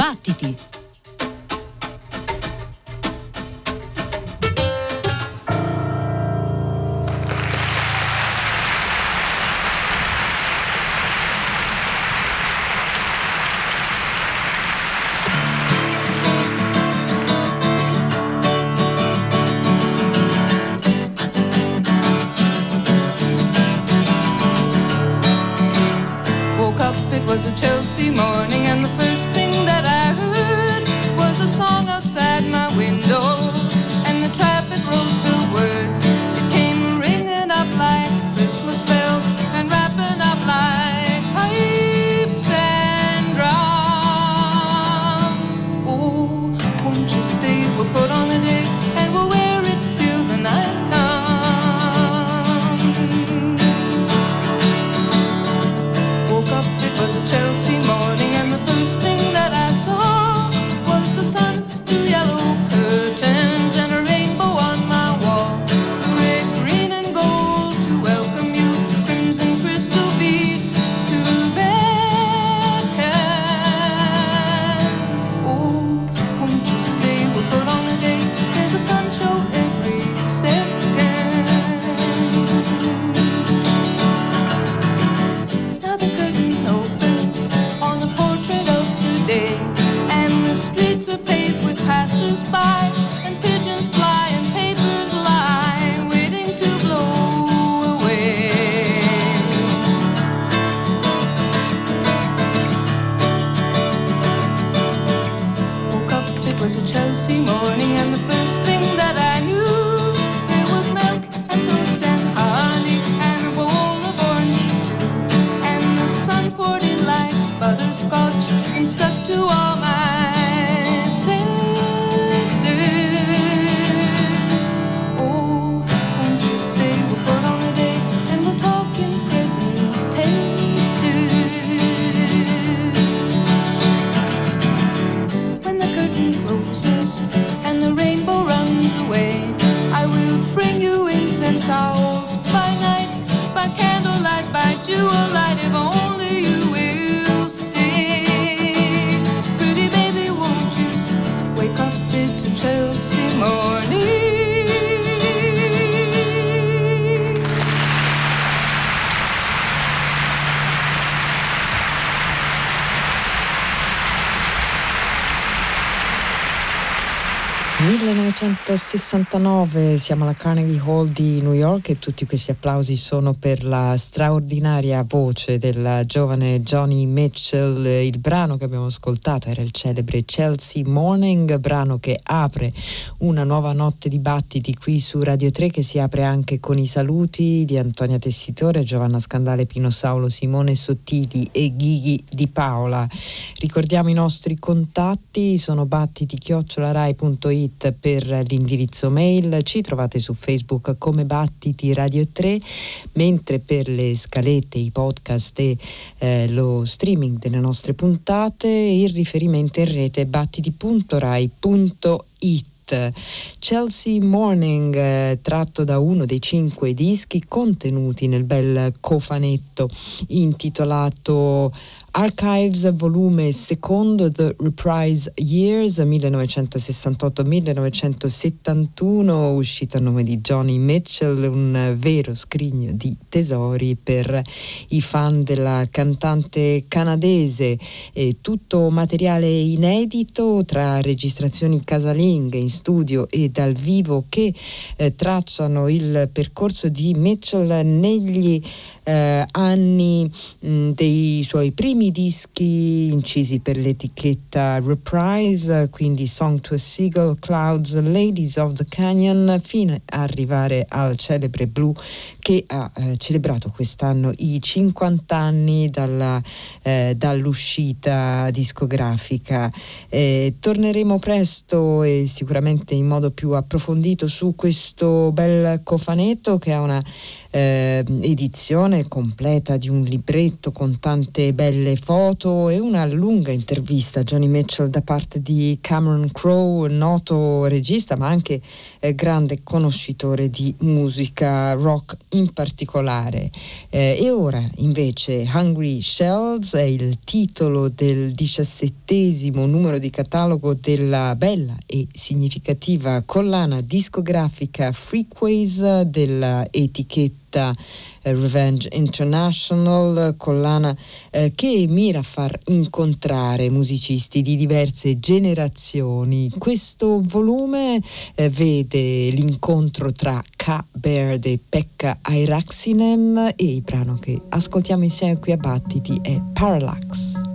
Battiti! Al 69 siamo alla Carnegie Hall di New York e tutti questi applausi sono per la straordinaria voce del giovane Johnny Mitchell. Il brano che abbiamo ascoltato era il celebre Chelsea Morning, brano che apre una nuova notte di battiti qui su Radio 3 che si apre anche con i saluti di Antonia Tessitore, Giovanna Scandale, Pino Saulo, Simone Sottili e Ghighi di Paola. Ricordiamo i nostri contatti, sono battiti chiocciolarai.it per l'interno l'indirizzo mail, ci trovate su Facebook come Battiti Radio 3, mentre per le scalette, i podcast e eh, lo streaming delle nostre puntate il riferimento in rete battiti.rai.it. Chelsea Morning, eh, tratto da uno dei cinque dischi contenuti nel bel cofanetto intitolato Archives volume secondo The Reprise Years 1968-1971 uscito a nome di Johnny Mitchell un vero scrigno di tesori per i fan della cantante canadese. E tutto materiale inedito tra registrazioni casalinghe in studio e dal vivo che eh, tracciano il percorso di Mitchell negli eh, anni mh, dei suoi primi dischi incisi per l'etichetta Reprise, quindi Song to a Seagull, Clouds, Ladies of the Canyon, fino ad arrivare al celebre Blue che ha eh, celebrato quest'anno i 50 anni dalla, eh, dall'uscita discografica. Eh, torneremo presto e sicuramente in modo più approfondito su questo bel cofanetto che ha una eh, edizione completa di un libretto con tante belle foto e una lunga intervista a Johnny Mitchell da parte di Cameron Crowe, noto regista ma anche eh, grande conoscitore di musica rock in particolare. Eh, e ora invece Hungry Shells è il titolo del diciassettesimo numero di catalogo della bella e significativa collana discografica Freakways della etichetta eh, Revenge International, collana eh, che mira a far incontrare musicisti di diverse generazioni. Questo volume eh, vede l'incontro tra K. Baird e Pekka Airaksinen e il brano che ascoltiamo insieme qui a Battiti è Parallax.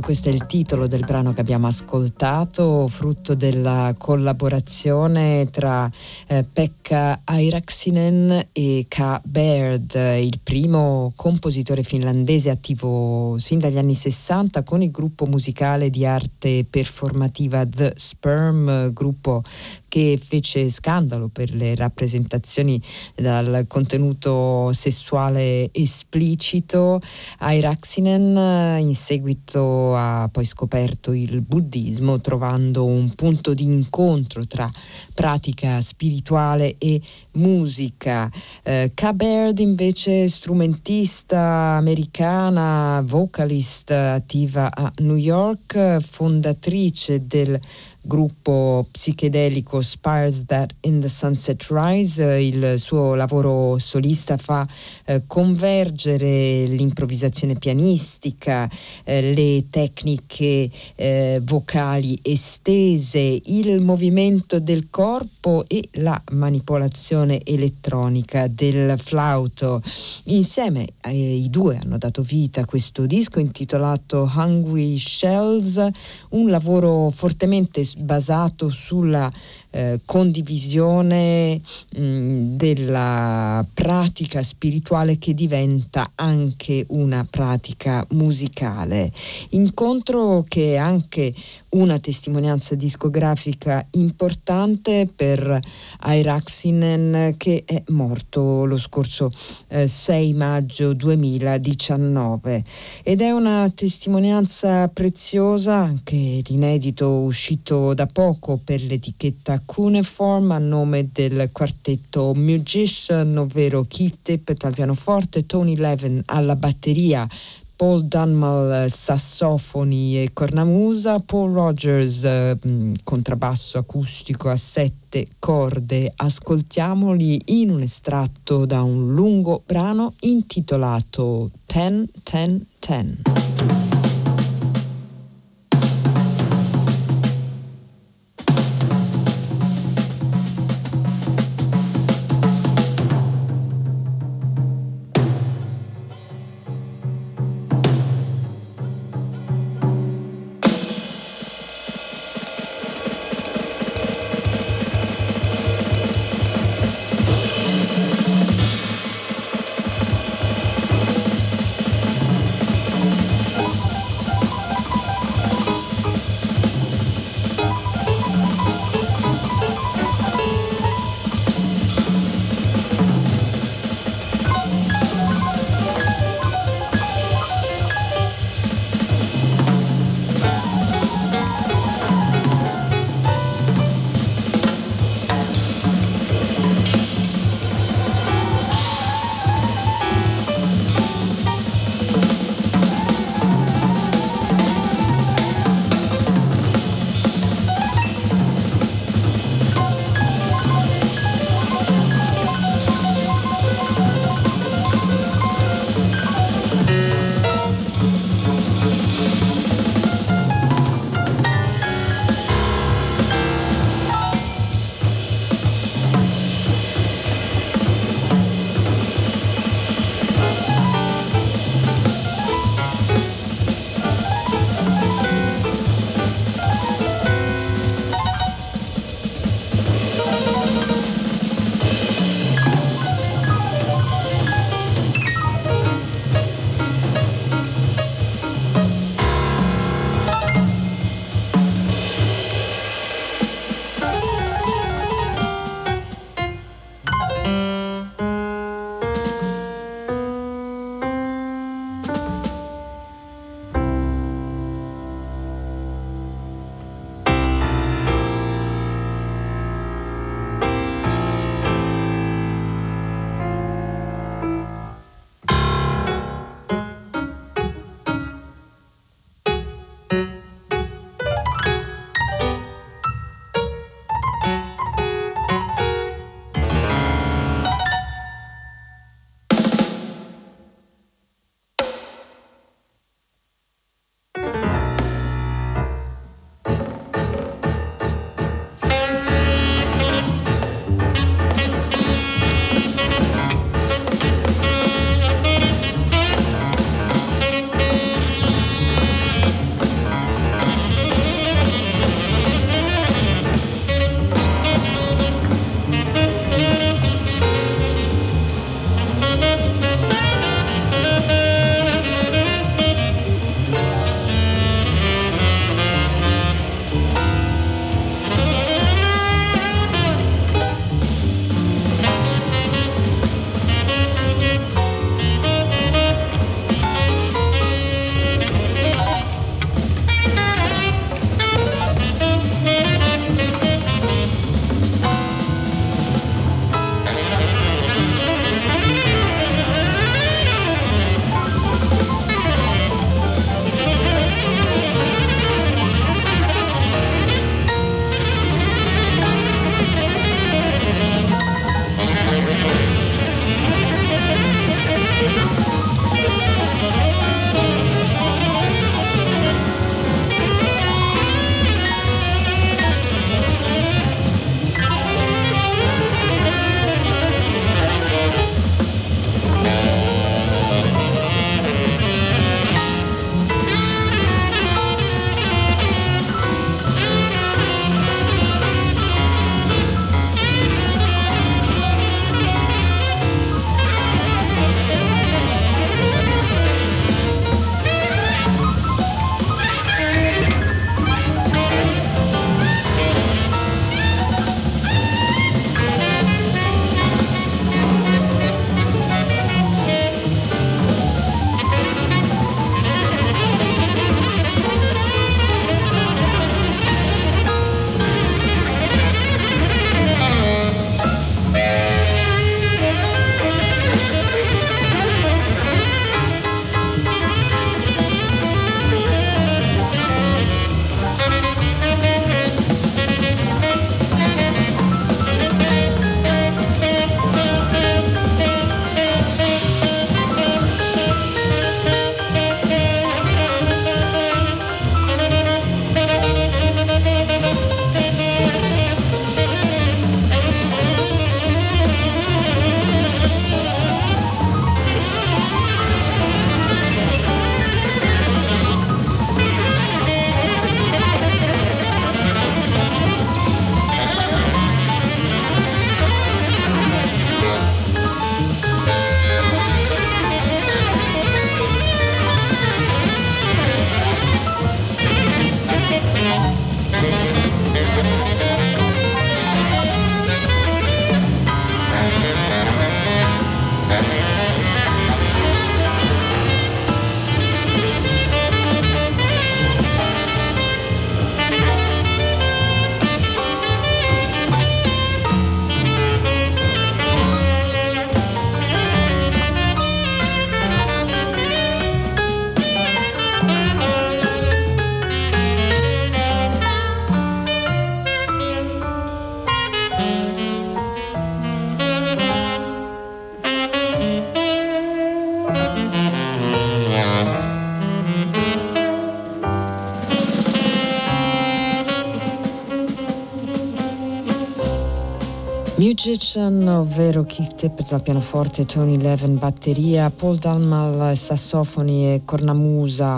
Questo è il titolo del brano che abbiamo ascoltato, frutto della collaborazione tra eh, Pekka Airaksinen e K. Baird, il primo compositore finlandese attivo sin dagli anni 60 con il gruppo musicale di arte performativa The Sperm, gruppo che fece scandalo per le rappresentazioni dal contenuto sessuale esplicito. Airaksinen in seguito ha poi scoperto il buddismo trovando un punto di incontro tra pratica spirituale e musica. Eh, K. invece strumentista americana, vocalist attiva a New York, fondatrice del gruppo psichedelico Spires That in the Sunset Rise. Il suo lavoro solista fa eh, convergere l'improvvisazione pianistica, eh, le tecniche eh, vocali estese, il movimento del corpo e la manipolazione elettronica del flauto. Insieme eh, i due hanno dato vita a questo disco intitolato Hungry Shells, un lavoro fortemente basato sulla eh, condivisione mh, della pratica spirituale che diventa anche una pratica musicale. Incontro che è anche una testimonianza discografica importante per Airaxinen che è morto lo scorso eh, 6 maggio 2019 ed è una testimonianza preziosa anche l'inedito uscito da poco per l'etichetta Cuneiform a nome del quartetto Musician, ovvero Keith Tippett al pianoforte, Tony Levin alla batteria, Paul Dunmal sassofoni e cornamusa, Paul Rogers eh, contrabbasso acustico a sette corde. Ascoltiamoli in un estratto da un lungo brano intitolato Ten Ten Ten. Magician, ovvero Keith Tippett al pianoforte, Tony Levin batteria, Paul Dalmal sassofoni e cornamusa,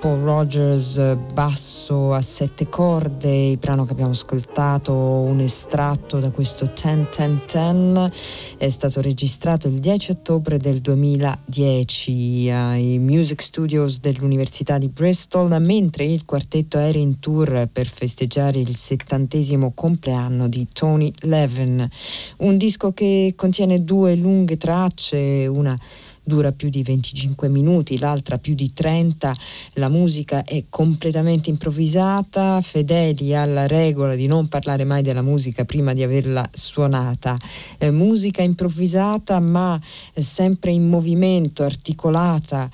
Paul Rogers basso a sette corde, il brano che abbiamo ascoltato, un estratto da questo 10-10-10, è stato registrato il 10 ottobre del 2010 ai Music Studios dell'Università di Bristol, mentre il quartetto era in tour per festeggiare il settantesimo compleanno di Tony Levin. Un disco che contiene due lunghe tracce, una dura più di 25 minuti, l'altra più di 30, la musica è completamente improvvisata, fedeli alla regola di non parlare mai della musica prima di averla suonata. Eh, musica improvvisata ma sempre in movimento, articolata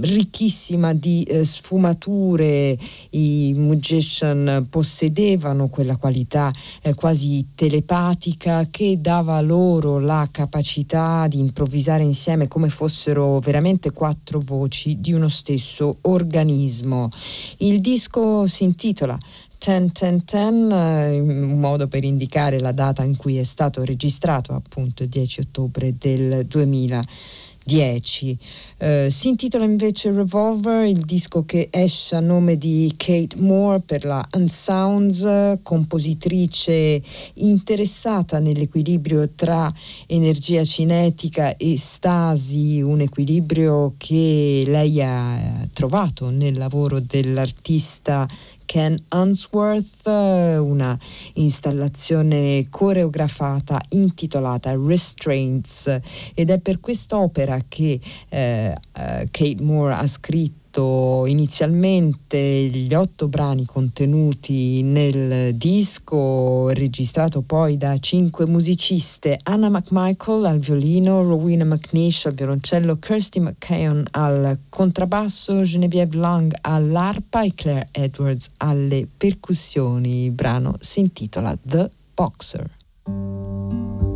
ricchissima di eh, sfumature, i musician possedevano quella qualità eh, quasi telepatica che dava loro la capacità di improvvisare insieme come fossero veramente quattro voci di uno stesso organismo. Il disco si intitola 10-10-10, eh, un modo per indicare la data in cui è stato registrato, appunto il 10 ottobre del 2000. 10. Eh, si intitola invece Revolver, il disco che esce a nome di Kate Moore per la Unsounds, compositrice interessata nell'equilibrio tra energia cinetica e stasi, un equilibrio che lei ha trovato nel lavoro dell'artista Ken Unsworth, una installazione coreografata intitolata Restraints ed è per quest'opera che eh, eh, Kate Moore ha scritto letto inizialmente gli otto brani contenuti nel disco, registrato poi da cinque musiciste, Anna McMichael al violino, Rowena McNish al violoncello, Kirsty McKeon al contrabbasso, Genevieve Long all'arpa e Claire Edwards alle percussioni. Il brano si intitola The Boxer.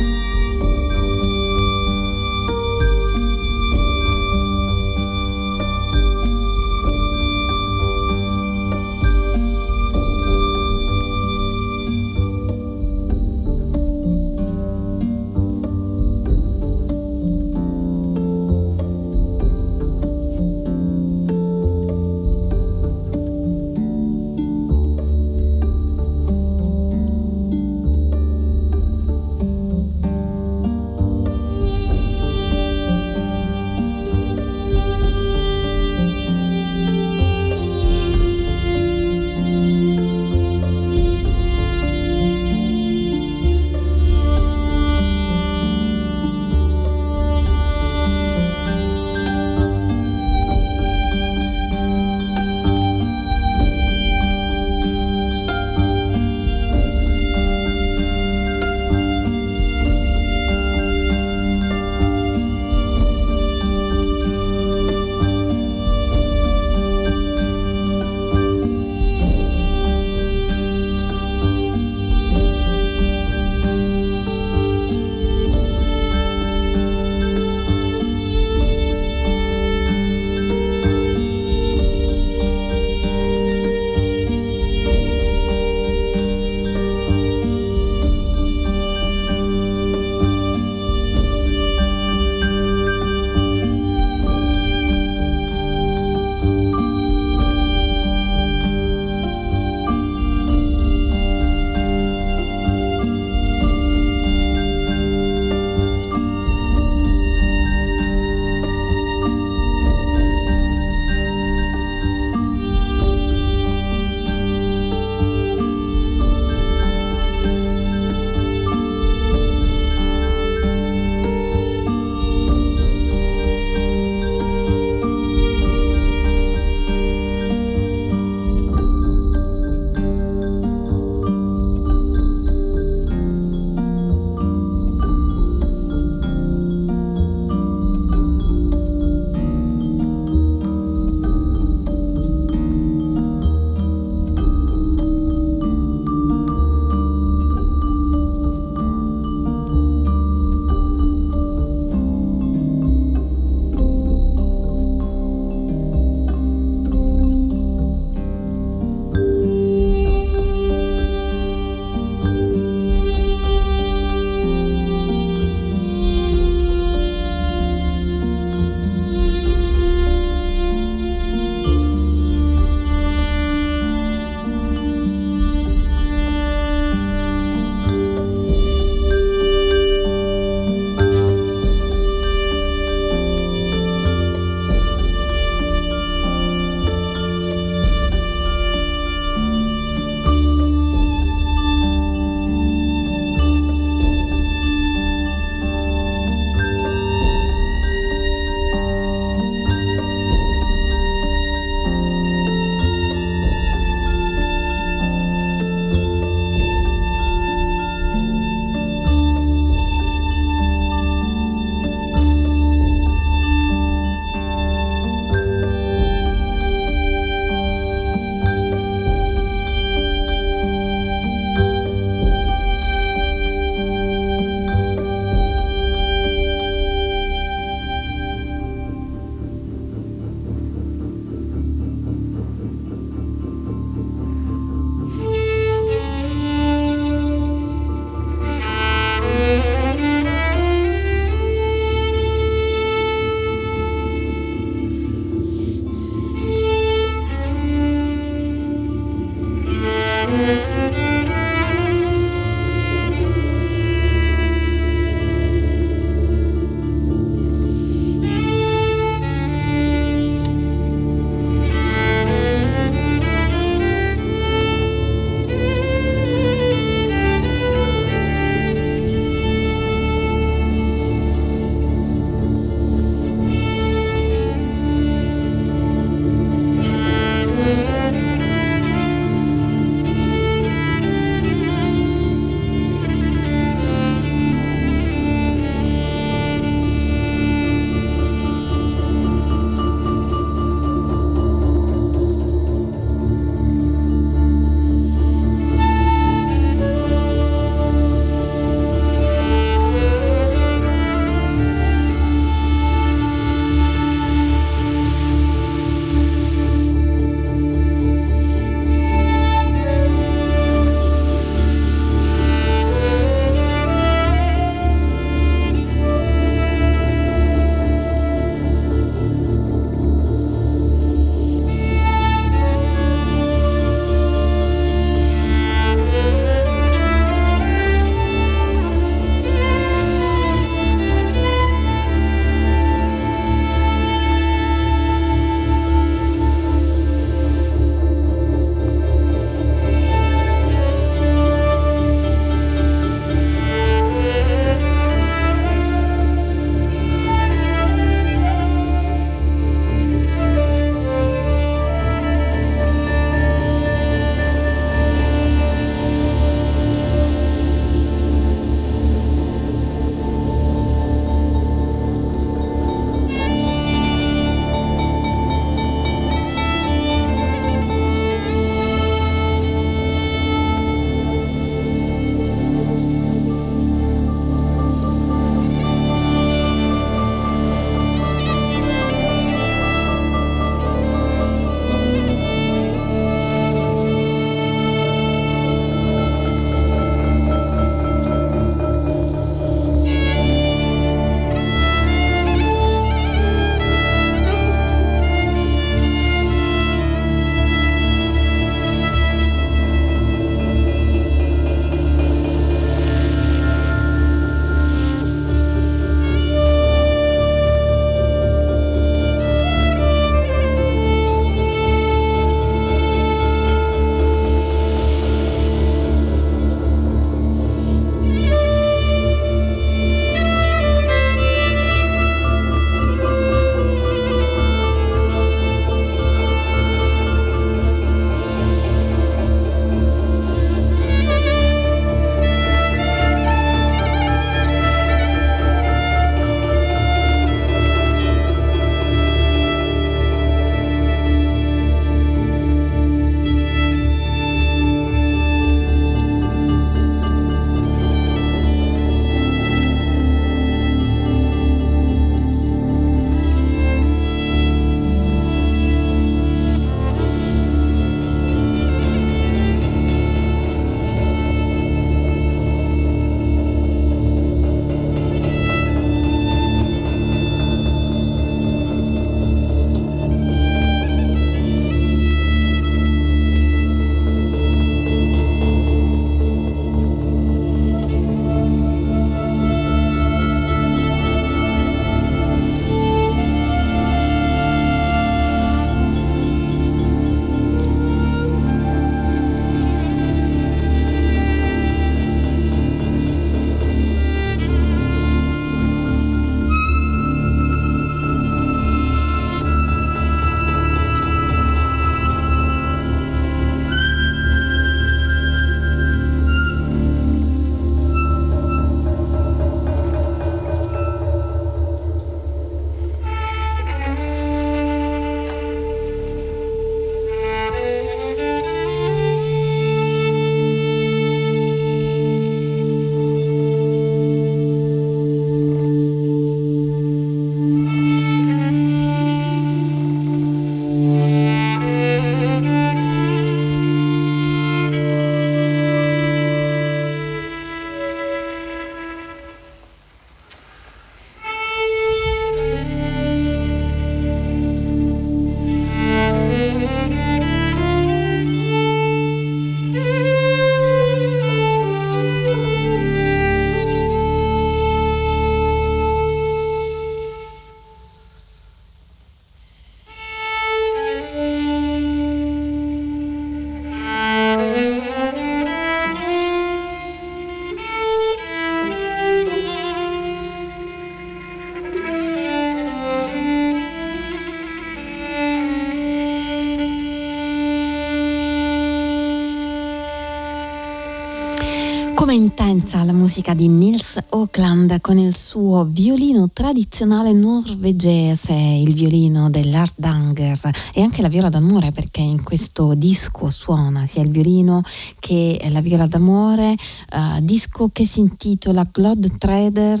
Di Nils Oakland con il suo violino tradizionale norvegese, il violino dell'Ardanger. E anche la viola d'amore perché in questo disco suona sia il violino che la viola d'amore, uh, disco che si intitola Glod Trader,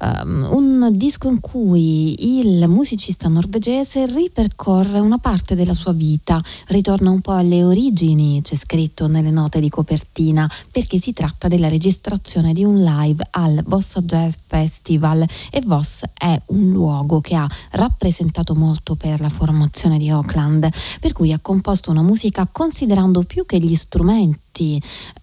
um, un disco in cui il musicista norvegese ripercorre una parte della sua vita, ritorna un po' alle origini, c'è scritto nelle note di copertina, perché si tratta della registrazione di un live al Bossa Jazz Festival e Voss è un luogo che ha rappresentato molto per la formazione di Oakland, per cui ha composto una musica considerando più che gli strumenti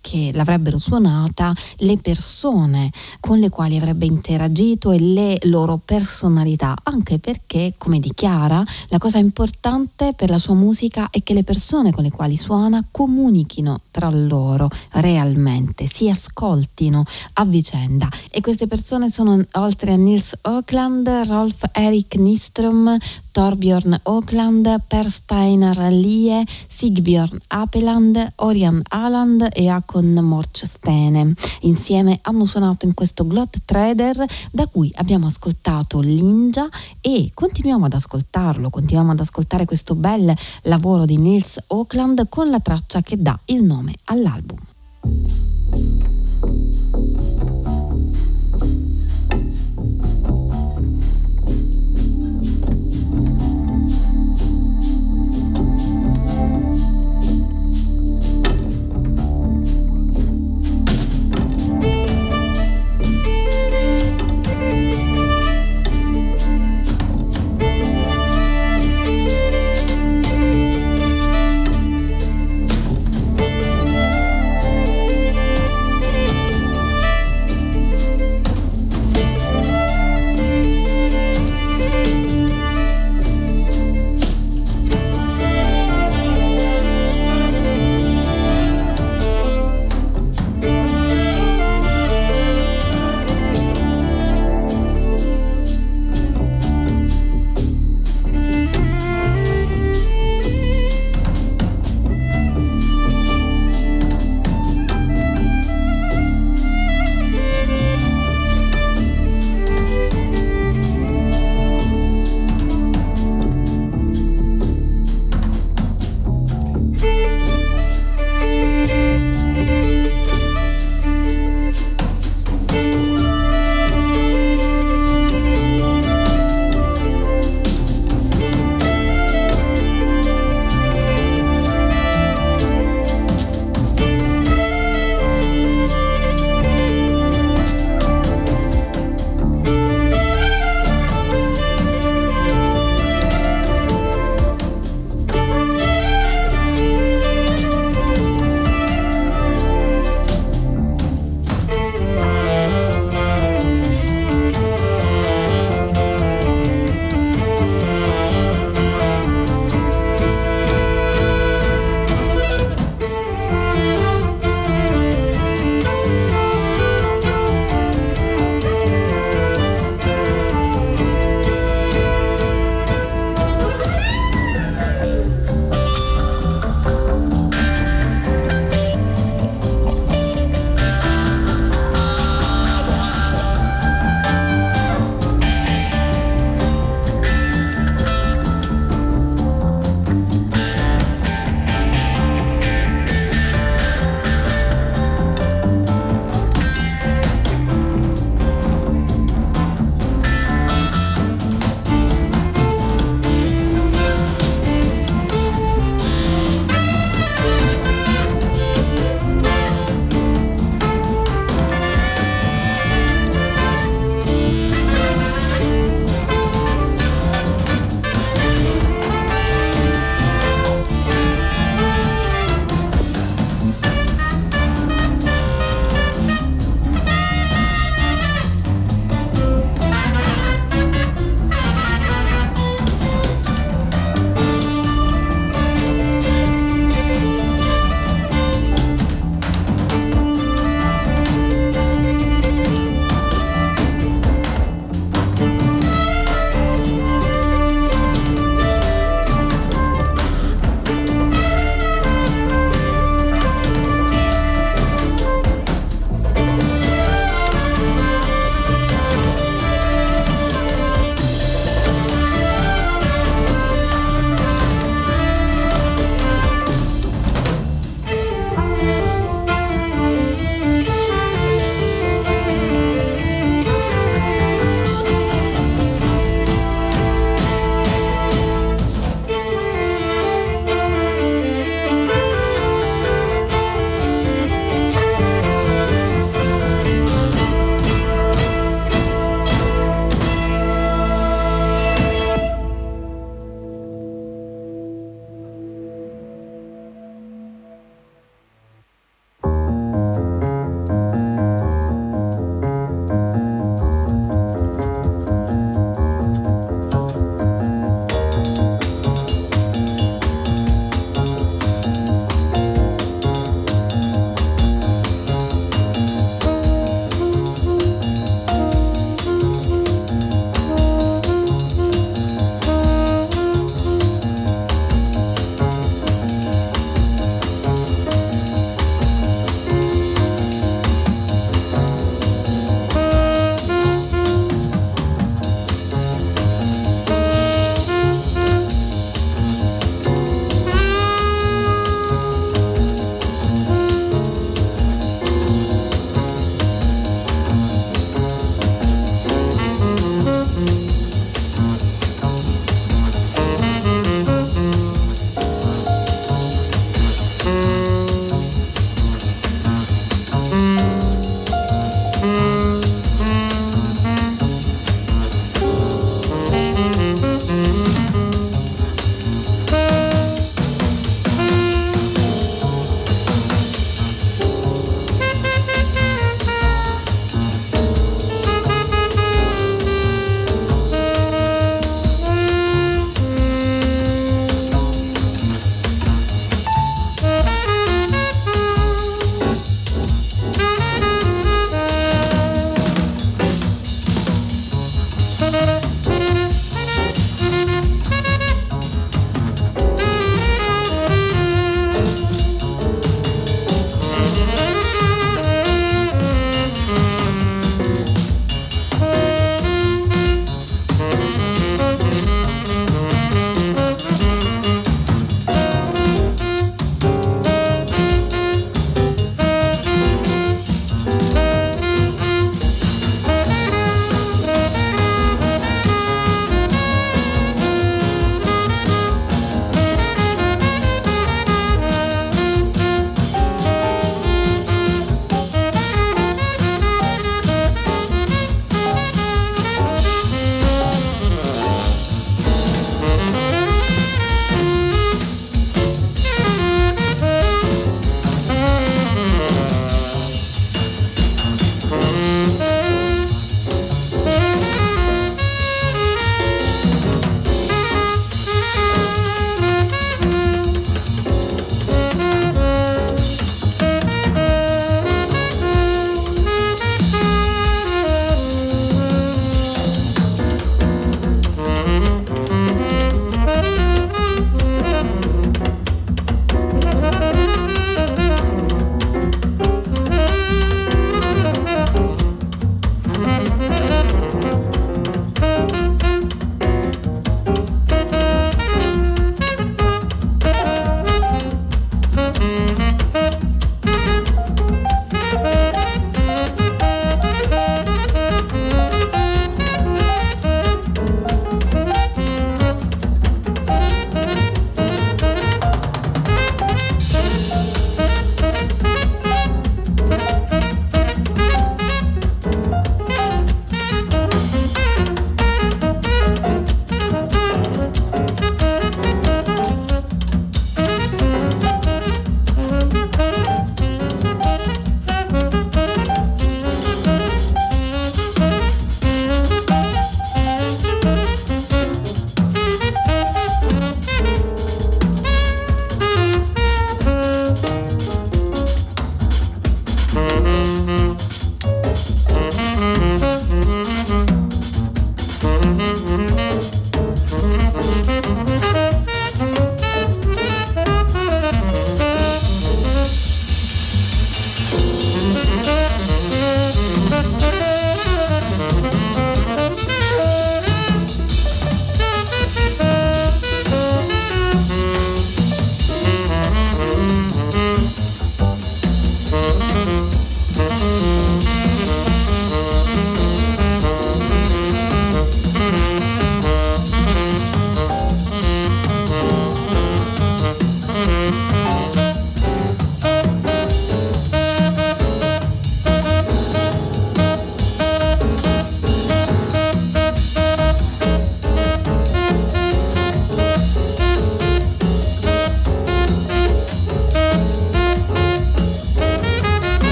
che l'avrebbero suonata, le persone con le quali avrebbe interagito e le loro personalità, anche perché, come dichiara, la cosa importante per la sua musica è che le persone con le quali suona comunichino tra loro realmente, si ascoltino a vicenda. E queste persone sono oltre a Nils Oakland, Rolf Erik Nistrom, Torbjörn Oakland, Per Steiner Lie, Sigbjörn Apeland, Orian Aland e Akon Morchstene. Insieme hanno suonato in questo Glot Trader da cui abbiamo ascoltato l'Inja e continuiamo ad ascoltarlo, continuiamo ad ascoltare questo bel lavoro di Nils Oakland con la traccia che dà il nome all'album.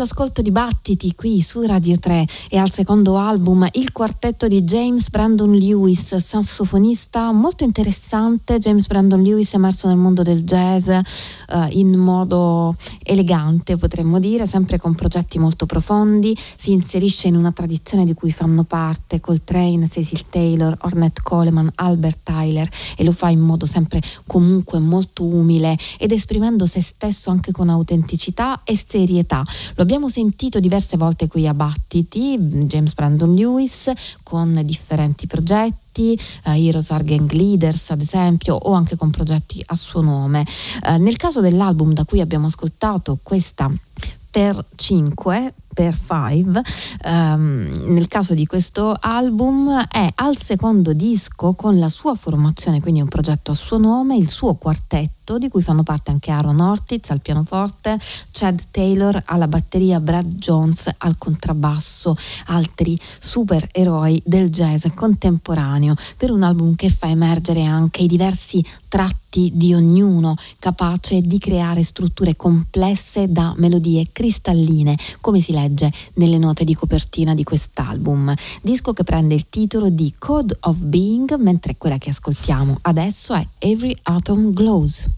All'ascolto di Battiti qui su Radio 3 e al secondo album il quartetto di James Brandon Lewis, sassofonista molto interessante. James Brandon Lewis è emerso nel mondo del jazz uh, in modo elegante, potremmo dire, sempre con progetti molto profondi. Si inserisce in una tradizione di cui fanno parte Coltrane, Cecil Taylor, Ornette Coleman, Albert Tyler e lo fa in modo sempre comunque molto umile ed esprimendo se stesso anche con autenticità e serietà. Lo abbiamo sentito diverse volte qui a Battiti, James Brandon Lewis, con differenti progetti uh, Heroes are Gang Leaders ad esempio o anche con progetti a suo nome. Uh, nel caso dell'album da cui abbiamo ascoltato questa per 5 per 5 um, nel caso di questo album è al secondo disco con la sua formazione quindi un progetto a suo nome il suo quartetto di cui fanno parte anche Aaron Ortiz al pianoforte, Chad Taylor alla batteria, Brad Jones al contrabbasso, altri supereroi del jazz contemporaneo per un album che fa emergere anche i diversi tratti di ognuno, capace di creare strutture complesse da melodie cristalline, come si legge legge nelle note di copertina di quest'album, disco che prende il titolo di Code of Being, mentre quella che ascoltiamo adesso è Every Atom Glows.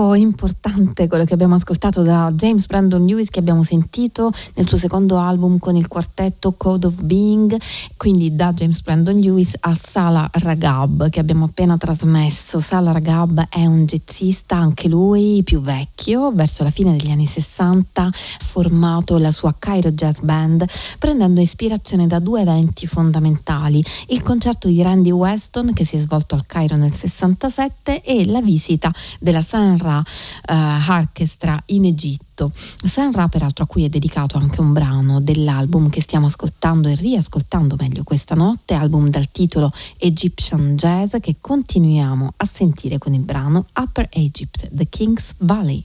Stacco importante, quello che abbiamo ascoltato da James Brandon Lewis, che abbiamo sentito nel suo secondo album con il quartetto Code of Being, quindi da James Brandon Lewis a Sala Ragab, che abbiamo appena trasmesso. Sala Ragab è un jazzista, anche lui più vecchio, verso la fine degli anni 60, formato la sua Cairo Jazz Band, prendendo ispirazione da due eventi fondamentali: il concerto di Randy Weston, che si è svolto al Cairo nel 67, e la visita della Sanra Orchestra in Egitto. Sanra peraltro a cui è dedicato anche un brano dell'album che stiamo ascoltando e riascoltando meglio questa notte, album dal titolo Egyptian Jazz che continuiamo a sentire con il brano Upper Egypt, The King's Valley.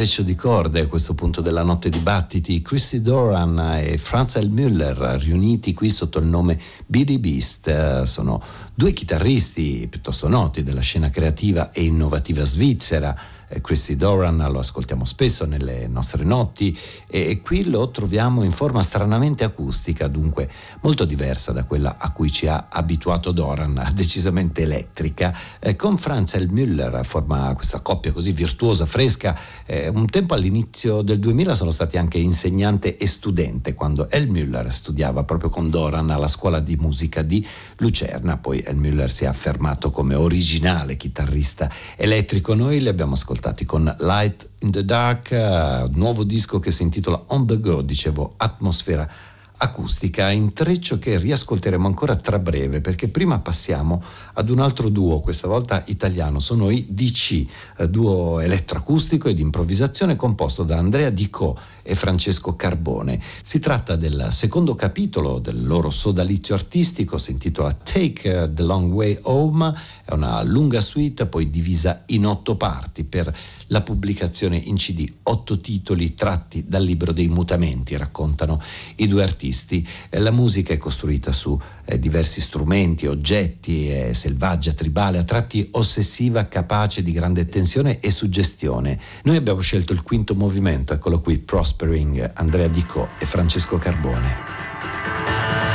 Intreccio di corde a questo punto della notte di battiti. Chrissy Doran e Franz. Müller riuniti qui sotto il nome Billy Beast. Sono due chitarristi piuttosto noti della scena creativa e innovativa svizzera eh, Chrissy Doran, lo ascoltiamo spesso nelle nostre notti e qui lo troviamo in forma stranamente acustica, dunque molto diversa da quella a cui ci ha abituato Doran, decisamente elettrica. Eh, con Franz L. Müller forma questa coppia così virtuosa, fresca. Eh, un tempo all'inizio del 2000 sono stati anche insegnante e studente quando L. Müller studiava proprio con Doran alla scuola di musica di Lucerna, poi L. Müller si è affermato come originale chitarrista elettrico. Noi li abbiamo ascoltati ascoltati con Light in the Dark, uh, nuovo disco che si intitola On the Go, dicevo, atmosfera acustica, intreccio che riascolteremo ancora tra breve perché prima passiamo ad un altro duo, questa volta italiano, sono i DC, eh, duo elettroacustico ed improvvisazione composto da Andrea Dico e Francesco Carbone. Si tratta del secondo capitolo del loro sodalizio artistico, si intitola Take the Long Way Home, è una lunga suite poi divisa in otto parti per la pubblicazione in CD, otto titoli tratti dal libro dei mutamenti, raccontano i due artisti. La musica è costruita su eh, diversi strumenti, oggetti, è selvaggia, tribale, a tratti ossessiva, capace di grande tensione e suggestione. Noi abbiamo scelto il quinto movimento, eccolo qui, Prospering, Andrea Dico e Francesco Carbone.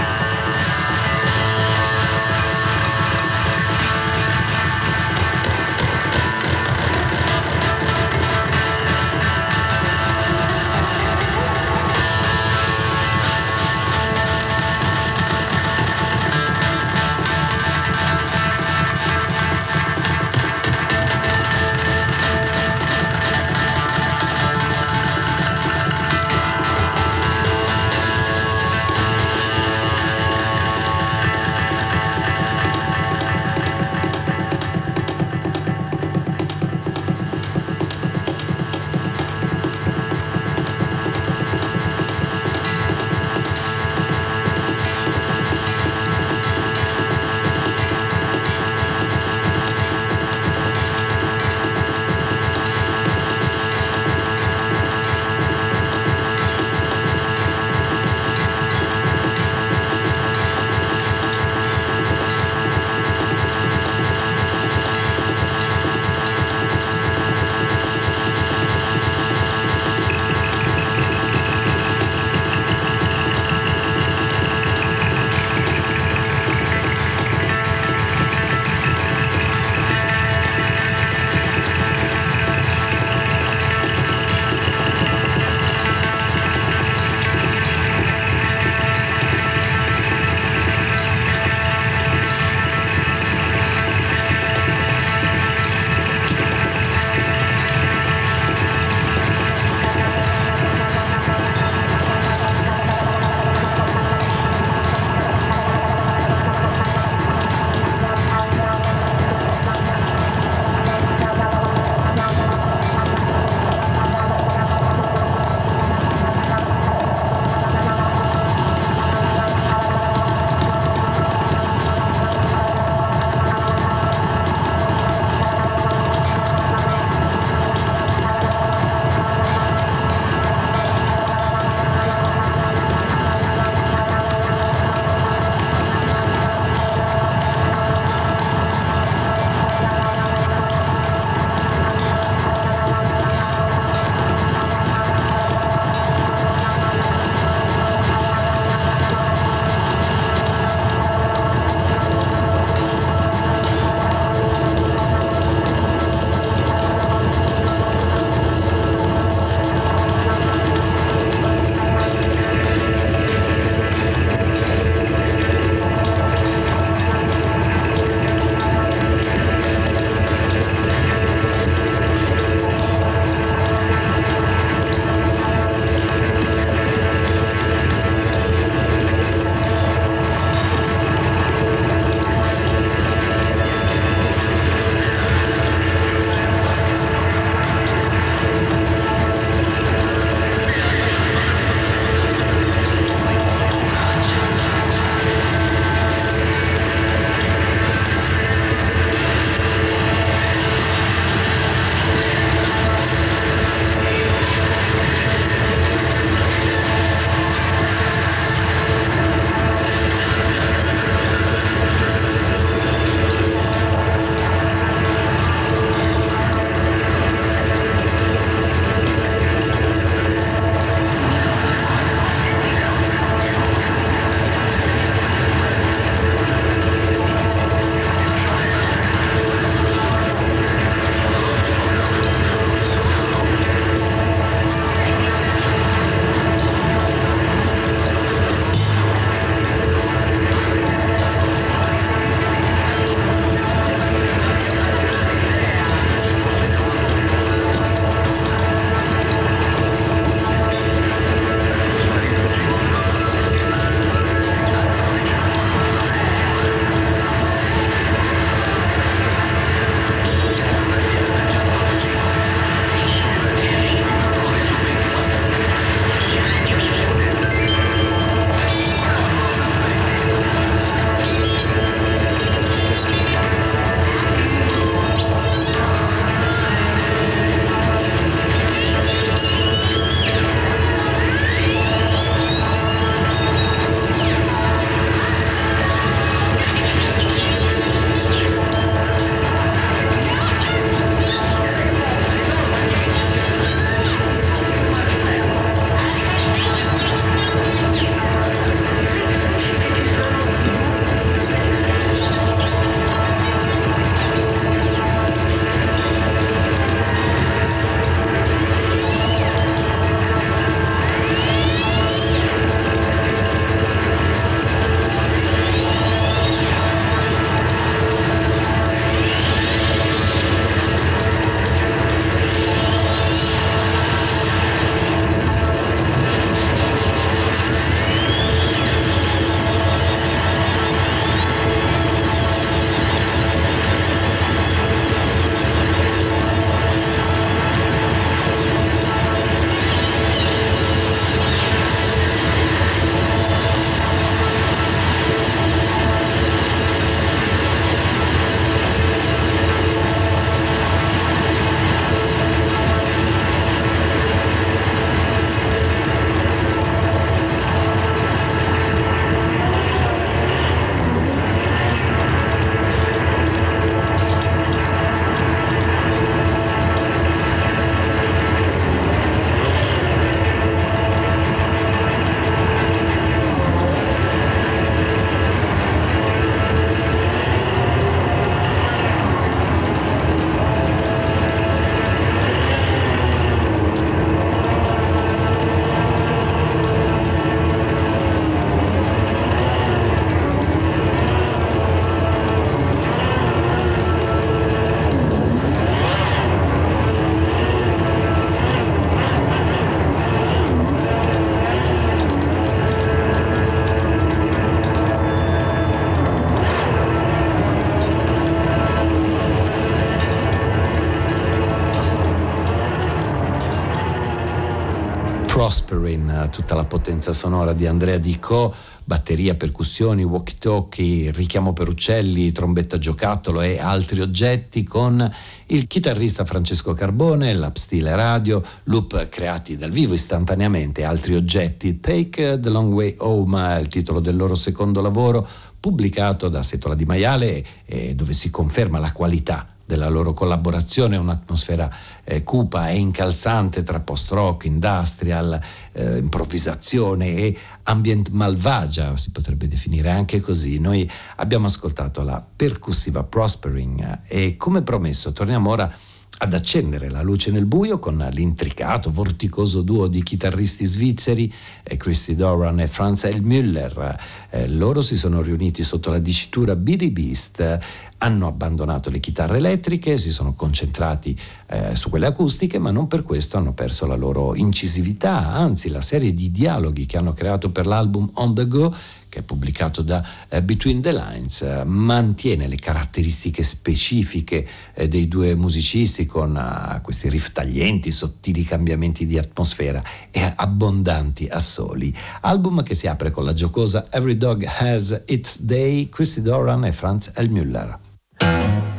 Prospering, tutta la potenza sonora di Andrea Dico, batteria, percussioni, walkie-talkie, richiamo per uccelli, trombetta giocattolo e altri oggetti con il chitarrista Francesco Carbone, l'app stile radio, loop creati dal vivo istantaneamente, altri oggetti. Take the Long Way Home, il titolo del loro secondo lavoro, pubblicato da Setola di Maiale, eh, dove si conferma la qualità della loro collaborazione, un'atmosfera eh, cupa e incalzante tra post-rock, industrial, eh, improvvisazione e ambient malvagia, si potrebbe definire anche così. Noi abbiamo ascoltato la percussiva Prospering e come promesso torniamo ora ad accendere la luce nel buio con l'intricato, vorticoso duo di chitarristi svizzeri eh, Christy Doran e Franz Elmüller. Eh, loro si sono riuniti sotto la dicitura Billy Beast, hanno abbandonato le chitarre elettriche, si sono concentrati eh, su quelle acustiche, ma non per questo hanno perso la loro incisività, anzi la serie di dialoghi che hanno creato per l'album On the Go pubblicato da eh, Between the Lines, eh, mantiene le caratteristiche specifiche eh, dei due musicisti con uh, questi riff taglienti, sottili cambiamenti di atmosfera e abbondanti assoli. Album che si apre con la giocosa Every Dog Has Its Day, Christy Doran e Franz Elmüller. thank you